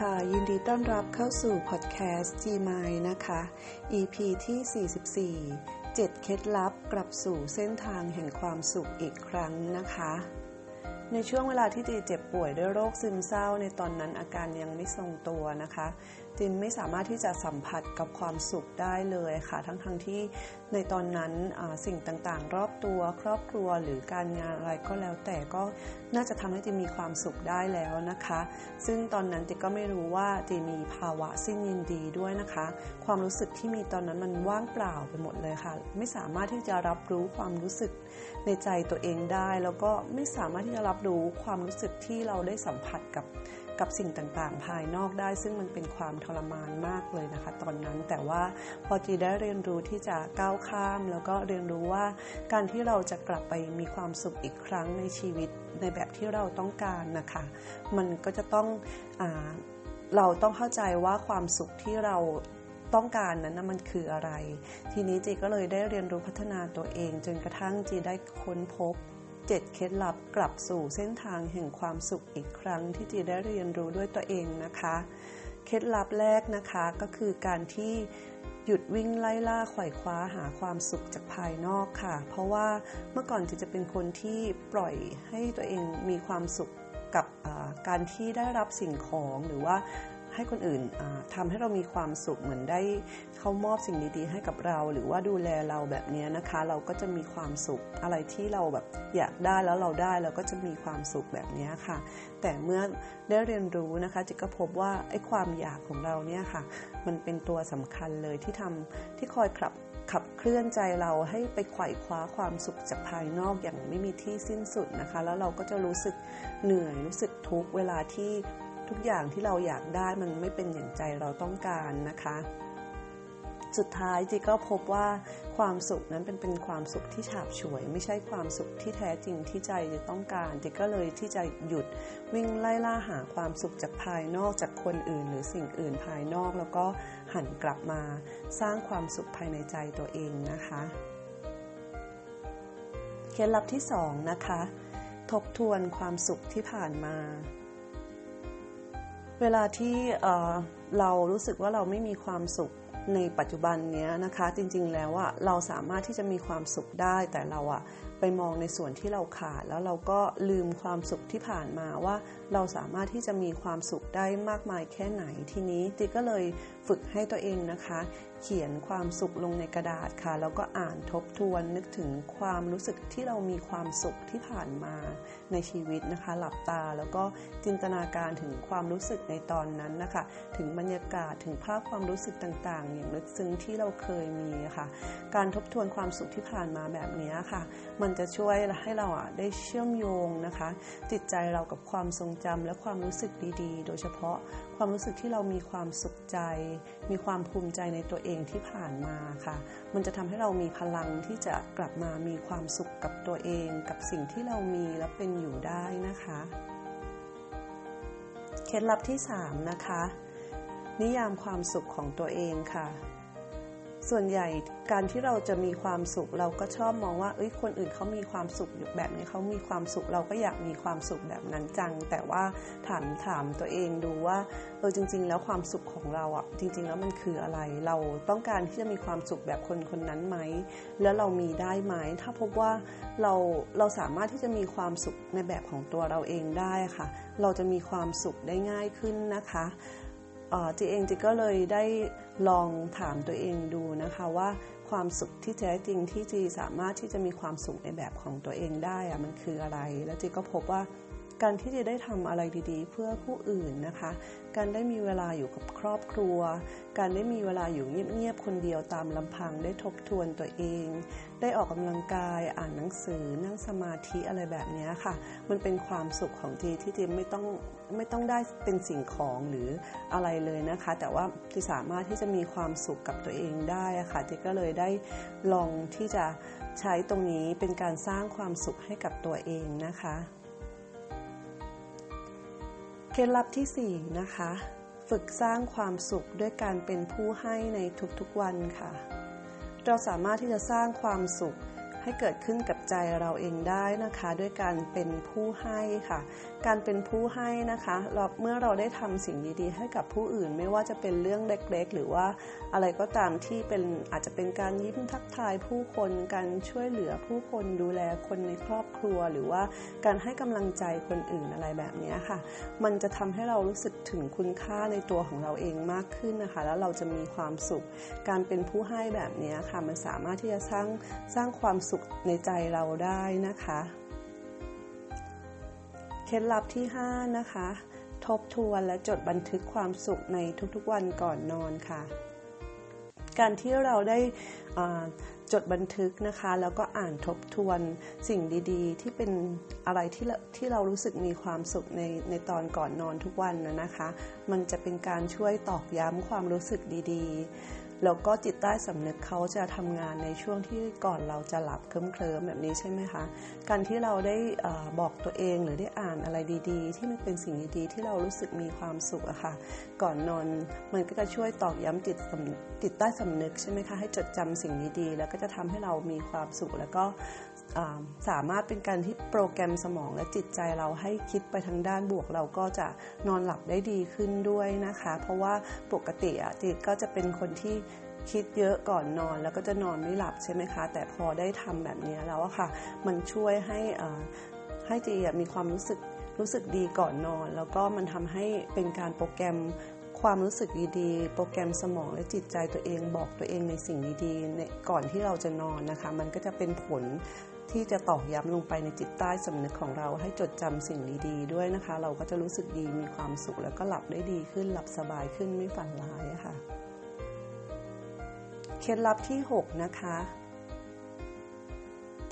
ค่ะ ยินดีต้อนรับเข้าสู่พอดแคสต์ g m i นะคะ EP ที่ 44 7 เคล็ดลับกลับสู่เส้นทางแห่งความสุขอีกครั้งนะคะ ในช่วงเวลาที่ตีเจ็บป่วยด้วยโรคซึมเศร้าในตอนนั้นอาการยังไม่ทรงตัวนะคะ จินไม่สามารถที่จะสัมผัสกับความสุขได้เลยค่ะ ทั้งๆทที่ในตอนนั้นสิ่งต่างๆ รอบตัวครอบครัวหรือการงานอะไรก็แล้วแต่ก็น่าจะทำให้จินมีความสุขได้แล้วนะคะ ซึ่งตอนนั้นจินก็ไม่รู้ว่าจินมีภาวะสิ้นยินดีด้วยนะคะ ความรู้สึกที่มีตอนนั้นมันว่างเปล่าไปหมดเลยค่ะ ไม่สามารถที่จะรับรู้ความรู้สึกในใจตัวเองได้ แล้วก็ไม่สามารถที่จะรับรู้ความรู้สึกที่เราได้สัมผัสกับ กับสิ่งต่างๆ ภายนอกได้ ซึ่งมันเป็นความทรมานมากเลยนะคะ ตอนนั้นแต่ว่าพอจีได้เรียนรู้ที่จะก้าวข้าม แล้วก็เรียนรู้ว่าการที่เราจะกลับไปมีความสุขอีกครั้งในชีวิตในแบบที่เราต้องการนะคะ มันก็จะต้องอเราต้องเข้าใจว่าความสุขที่เราต้องการนั้นนะมันคืออะไร ทีนี้จีก็เลยได้เรียนรู้พัฒนาตัวเอง จนกระทั่งจีได้ค้นพบ 7 เคล็ดลับกลับสู่เส้นทางแห่งความสุขอีกครั้งที่จีได้เรียนรู้ด้วยตัวเองนะคะ เคล็ดลับแรกนะคะก็คือการที่หยุดวิ่งไล่ล่าไขว่คว้าหาความสุขจากภายนอกค่ะ เพราะว่าเมื่อก่อนจีจะเป็นคนที่ปล่อยให้ตัวเองมีความสุขกับการที่ได้รับสิ่งของหรือว่า ให้คนอื่นทำให้เรามีความสุขเหมือนได้เขามอบสิ่งดีๆให้กับเรา หรือว่าดูแลเราแบบนี้นะคะ เราก็จะมีความสุขอะไรที่เราแบบอยากได้แล้วเราได้เราก็จะมีความสุขแบบนี้ค่ะ แต่เมื่อได้เรียนรู้นะคะจิก็พบว่าไอ้ความอยากของเราเนี่ยค่ะ มันเป็นตัวสำคัญเลยที่ทำที่คอยขับขับเคลื่อนใจเราให้ไปไขว่คว้าความสุขจากภายนอกอย่างไม่มีที่สิ้นสุดนะคะ แล้วเราก็จะรู้สึกเหนื่อยรู้สึกทุกเวลาที่ ทุกอย่างที่เราอยากได้มันไม่เป็นอย่างใจเราต้องการนะคะ สุดท้ายจีก็พบว่าความสุขนั้นเป็นเป็นความสุขที่ฉาบฉวย ไม่ใช่ความสุขที่แท้จริงที่ใจจะต้องการจีก็เลยที่จะหยุดวิ่งไล่ล่าหาความสุขจากภายนอกจากคนอื่น หรือสิ่งอื่นภายนอกแล้วก็หันกลับมาสร้างความสุขภายในใจตัวเองนะคะเคล็ดลับที่สองนะคะ ทบทวนความสุขที่ผ่านมา เวลาที่เรารู้สึกว่าเราไม่มีความสุขในปัจจุบันนี้นะคะจริงๆแล้วอะเราสามารถที่จะมีความสุขได้ แต่เราอะไปมองในส่วนที่เราขาด แล้วเราก็ลืมความสุขที่ผ่านมาว่า เราสามารถที่จะมีความสุขได้มากมายแค่ไหนทีนี้ติก็เลยฝึกให้ตัวเองนะคะเขียนความสุขลงในกระดาษค่ะ แล้วก็อ่านทบทวนนึกถึงความรู้สึกที่เรามีความสุขที่ผ่านมาในชีวิตนะคะ หลับตาแล้วก็จินตนาการถึงความรู้สึกในตอนนั้นนะคะ ถึงบรรยากาศถึงภาพความรู้สึกต่างๆ อย่างลึกซึ้งที่เราเคยมีค่ะ การทบทวนความสุขที่ผ่านมาแบบนี้ค่ะ มันจะช่วยให้เราอะได้เชื่อมโยงนะคะ จิตใจเรากับความทรงจำและความรู้สึกดีๆ โดยเฉพาะความรู้สึกที่เรามีความสุขใจ มีความภูมิใจในตัวเองที่ผ่านมาค่ะ มันจะทำให้เรามีพลังที่จะกลับมามีความสุขกับตัวเอง กับสิ่งที่เรามีและเป็นอยู่ได้นะคะ เคล็ดลับที่ 3 นะคะ นิยามความสุขของตัวเองค่ะ ส่วนใหญ่การที่เราจะมีความสุขเราก็ชอบมองว่า เอ้ยคนอื่นเขามีความสุขอยู่แบบนี้เขามีความสุขเราก็อยากมีความสุขแบบนั้นจัง แต่ว่าถามถามตัวเองดูว่าเออจริง ๆ แล้วความสุขของเราอะจริง ๆ แล้วมันคืออะไร เราต้องการที่จะมีความสุขแบบคนคนนั้นไหมแล้วเรามีได้ไหมถ้าพบว่าเราเราสามารถที่จะมีความสุขในแบบของตัวเราเองได้ค่ะ เราจะมีความสุขได้ง่ายขึ้นนะคะ จีเองจีก็เลยได้ลองถามตัวเองดูนะคะว่าความสุขที่แท้จริงที่จีสามารถที่จะมีความสุขในแบบของตัวเองได้อะมันคืออะไร แล้วจีก็พบว่า การที่จะได้ทำอะไรดีๆ เพื่อผู้อื่นนะคะ การได้มีเวลาอยู่กับครอบครัว การได้มีเวลาอยู่เงียบๆคนเดียวตามลำพังได้ทบทวนตัวเอง ได้ออกกำลังกายอ่านหนังสือนั่งสมาธิอะไรแบบนี้ค่ะ มันเป็นความสุขของจีที่จีไม่ต้องไม่ต้องได้เป็นสิ่งของหรืออะไรเลยนะคะ แต่ว่าจีสามารถที่จะมีความสุขกับตัวเองได้ค่ะจีก็เลยได้ลองที่จะใช้ตรงนี้เป็นการสร้างความสุขให้กับตัวเองนะคะ เคล็ดลับที่ 4 นะคะ ฝึกสร้างความสุขด้วยการเป็นผู้ให้ในทุกๆวันค่ะ เราสามารถที่จะสร้างความสุข ให้เกิดขึ้นกับใจเราเองได้นะคะ ด้วยการเป็นผู้ให้ค่ะ การเป็นผู้ให้นะคะเราเมื่อเราได้ทำสิ่งดีๆ ให้กับผู้อื่นไม่ว่าจะเป็นเรื่องเล็กๆ หรือว่าอะไรก็ตามที่เป็นอาจจะเป็นการยิ้มทักทายผู้คนการช่วยเหลือผู้คนดูแลคนในครอบครัว หรือว่าการให้กำลังใจคนอื่นอะไรแบบนี้ค่ะ มันจะทำให้เรารู้สึกถึงคุณค่าในตัวของเราเองมากขึ้นนะคะ แล้วเราจะมีความสุข การเป็นผู้ให้แบบนี้ค่ะมันสามารถที่จะสร้างสร้างความสุขในใจเราได้นะคะ เคล็ดลับที่ 5 นะคะ ทบทวนและจดบันทึกความสุขในทุกๆวันก่อนนอนค่ะ การที่เราได้จดบันทึกนะคะ แล้วก็อ่านทบทวนสิ่งดีๆ ที่เป็นอะไรที่ที่เรารู้สึกมีความสุขในในตอนก่อนนอนทุกวันนะนะคะ มันจะเป็นการช่วยตอกย้ำความรู้สึกดีๆ แล้วก็จิตใต้สำนึกเขาจะทำงานในช่วงที่ก่อนเราจะหลับเคลิ้มๆแบบนี้ใช่ไหมคะ การที่เราได้บอกตัวเองหรือได้อ่านอะไรดีๆ ที่มันเป็นสิ่งดีๆ ที่เรารู้สึกมีความสุขอะคะ่ะ ก่อนนอนมันก็จะช่วยตอกย้ำจิตจิตใต้สำนึกใช่ไหมคะให้จดจำสิ่งดีๆ แล้วก็จะทำให้เรามีความสุขแล้วก็สามารถเป็นการที่โปรแกรมสมองและจิตใจเราให้คิดไปทางด้านบวก เราก็จะนอนหลับได้ดีขึ้นด้วยนะคะ เพราะว่าปกติอะจิตก็จะเป็นคนที่ คิดเยอะก่อนนอนแล้วก็จะนอนไม่หลับใช่ไหมคะ แต่พอได้ทำแบบนี้แล้วอะค่ะ มันช่วยให้ให้จีมีความรู้สึกรู้สึกดีก่อนนอน แล้วก็มันทำให้เป็นการโปรแกรมความรู้สึกดีๆ โปรแกรมสมองและจิตใจตัวเองบอกตัวเองในสิ่งดีๆในก่อนที่เราจะนอนนะคะ มันก็จะเป็นผลที่จะตอกย้ำลงไปในจิตใต้สำนึกของเราให้จดจำสิ่งดีๆ ด้วยนะคะ เราก็จะรู้สึกดีมีความสุขแล้วก็หลับได้ดีขึ้นหลับสบายขึ้นไม่ฝันร้ายค่ะ เคล็ดลับที่ 6 นะคะ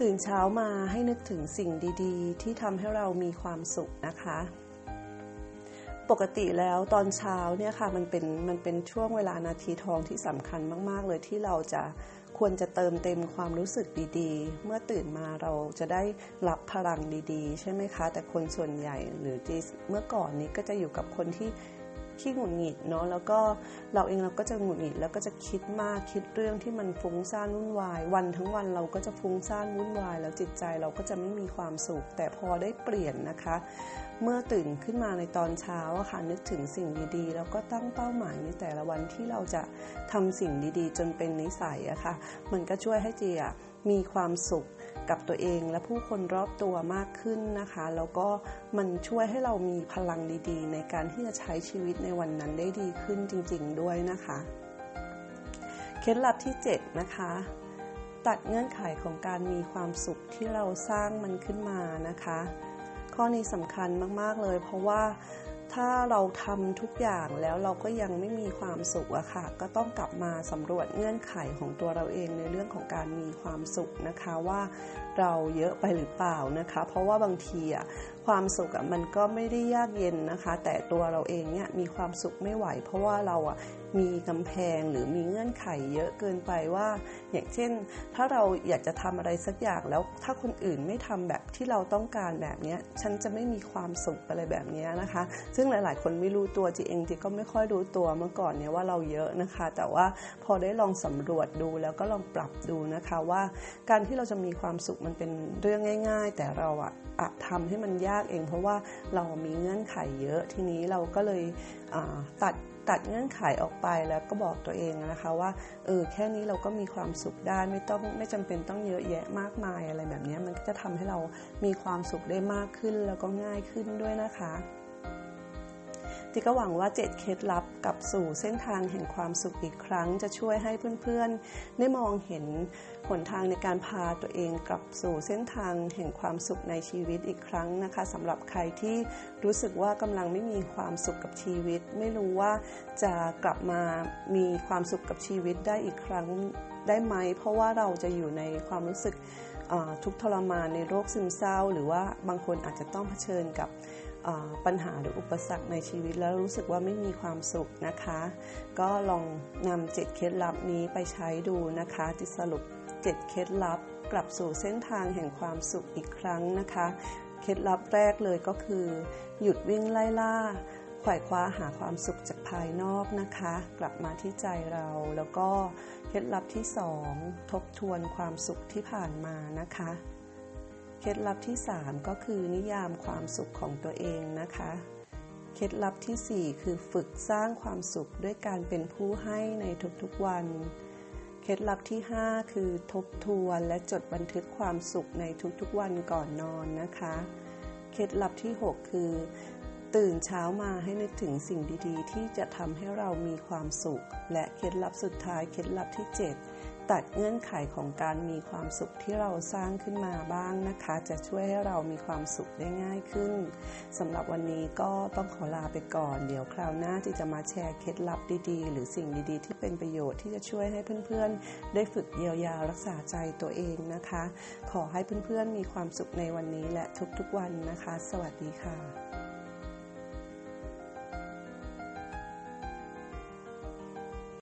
ตื่นเช้ามาให้นึกถึงสิ่งดีๆ ที่ทำให้เรามีความสุขนะคะ ปกติแล้วตอนเช้าเนี่ยค่ะมันเป็นมันเป็นช่วงเวลานาทีทองที่สำคัญมากๆ เลยที่เราจะควรจะเติมเต็มความรู้สึกดีๆ เมื่อตื่นมาเราจะได้รับพลังดีๆ ใช่ไหมคะ แต่คนส่วนใหญ่หรือเมื่อก่อนนี้ก็จะอยู่กับคนที่ ขี้หงุดหงิดเนาะแล้วก็เราเองเราก็จะหงุดหงิดแล้วก็จะคิดมากคิดเรื่องที่มันฟุ้งซ่านวุ่นวาย วันทั้งวันเราก็จะฟุ้งซ่านวุ่นวาย แล้วจิตใจเราก็จะไม่มีความสุข แต่พอได้เปลี่ยนนะคะ เมื่อตื่นขึ้นมาในตอนเช้าอะค่ะนึกถึงสิ่งดีๆ แล้วก็ตั้งเป้าหมายในแต่ละวันที่เราจะทำสิ่งดีๆ จนเป็นนิสัยอะค่ะ มันก็ช่วยให้เจีอะมีความสุข กับตัวเองและผู้คนรอบตัวมากขึ้นนะคะ แล้วก็มันช่วยให้เรามีพลังดีๆ ในการที่จะใช้ชีวิตในวันนั้นได้ดีขึ้นจริง ๆ ด้วยนะคะ เคล็ดลับที่ 7 นะคะ ตัดเงื่อนไขของการมีความสุขที่เราสร้างมันขึ้นมานะคะ ข้อนี้สำคัญมากๆเลย เพราะว่า ถ้าเราทำทุกอย่างแล้วเราก็ยังไม่มีความสุขอะค่ะ ก็ต้องกลับมาสำรวจเงื่อนไขของตัวเราเองในเรื่องของการมีความสุขนะคะว่าเราเยอะไปหรือเปล่านะคะ เพราะว่าบางทีอะความสุขอะมันก็ไม่ได้ยากเย็นนะคะ แต่ตัวเราเองเนี่ยมีความสุขไม่ไหว เพราะว่าเราอะ มีกำแพงหรือมีเงื่อนไขเยอะเกินไปว่า อย่างเช่น ถ้าเราอยากจะทำอะไรสักอย่างแล้วถ้าคนอื่นไม่ทำแบบที่เราต้องการแบบนี้ฉันจะไม่มีความสุขอะไรแบบนี้นะคะ ซึ่งหลาย ๆ คนไม่รู้ตัวจีเองจีก็ไม่ค่อยรู้ตัวเมื่อก่อนเนี่ยว่าเราเยอะนะคะ แต่ว่าพอได้ลองสำรวจดูแล้วก็ลองปรับดูนะคะว่าการที่เราจะมีความสุขมันเป็นเรื่องง่าย ๆ แต่เราอะอะทำให้มันยากเอง เพราะว่าเรามีเงื่อนไขเยอะทีนี้เราก็เลยตัด ตัดเงื่อนไขออกไปแล้วก็บอกตัวเองนะคะว่าเออแค่นี้เราก็มีความสุขได้ไม่ต้องไม่จำเป็นต้องเยอะแยะมากมายอะไรแบบนี้มันก็จะทำให้เรามีความสุขได้มากขึ้นแล้วก็ง่ายขึ้นด้วยนะคะ ติก็หวังว่า 7 เคล็ดลับกับสู่เส้นทางแห่งความสุขอีกครั้ง จะช่วยให้เพื่อนๆ ได้มองเห็นหนทางในการพาตัวเองกลับสู่เส้นทางแห่งความสุขในชีวิตอีกครั้งนะคะสำหรับใครที่รู้สึกว่ากำลังไม่มีความสุขกับชีวิต ไม่รู้ว่าจะกลับมามีความสุขกับชีวิตได้อีกครั้งได้ไหม เพราะว่าเราจะอยู่ในความรู้สึก ทุกทรมานในโรคซึมเศร้า หรือว่าบางคนอาจจะต้องเผชิญกับปัญหาหรืออุปสรรคในชีวิตแล้วรู้สึกว่าไม่มีความสุขนะคะ ก็ลองนำเจ็ดเคล็ดลับนี้ไปใช้ดูนะคะที่สรุปเจ็ดเคล็ดลับกลับสู่เส้นทางแห่งความสุขอีกครั้งนะคะ เคล็ดลับแรกเลยก็คือ หยุดวิ่งไล่ล่า ขว่คว้าหาความสุขจากภายนอกนะคะ กลับมาที่ใจเราแล้วก็เคล็ดลับที่ 2 ทบทวนความสุขที่ผ่านมานะคะ เคล็ดลับที่ 3 ก็คือนิยามความสุขของตัวเองนะคะ เคล็ดลับที่ 4 คือฝึกสร้างความสุขด้วยการเป็นผู้ให้ในทุกๆวัน เคล็ดลับที่ 5 คือทบทวนและจดบันทึกความสุขในทุกๆวันก่อนนอนนะคะ เคล็ดลับที่ 6 คือ ตื่นเช้ามาให้นึกถึงสิ่งดีๆ ที่จะทำให้เรามีความสุข และเคล็ดลับสุดท้ายเคล็ดลับที่ 7 ตัดเงื่อนไขของการมีความสุขที่เราสร้างขึ้นมาบ้างนะคะ จะช่วยให้เรามีความสุขได้ง่ายขึ้นสำหรับวันนี้ก็ต้องขอลาไปก่อน เดี๋ยวคราวหน้าที่จะมาแชร์เคล็ดลับดีๆ หรือสิ่งดีๆ ที่เป็นประโยชน์ที่จะช่วยให้เพื่อนๆ ได้ฝึกเยียวยารักษาใจตัวเองนะคะ ขอให้เพื่อนๆมีความสุขในวันนี้และทุกๆวันนะคะ สวัสดีค่ะ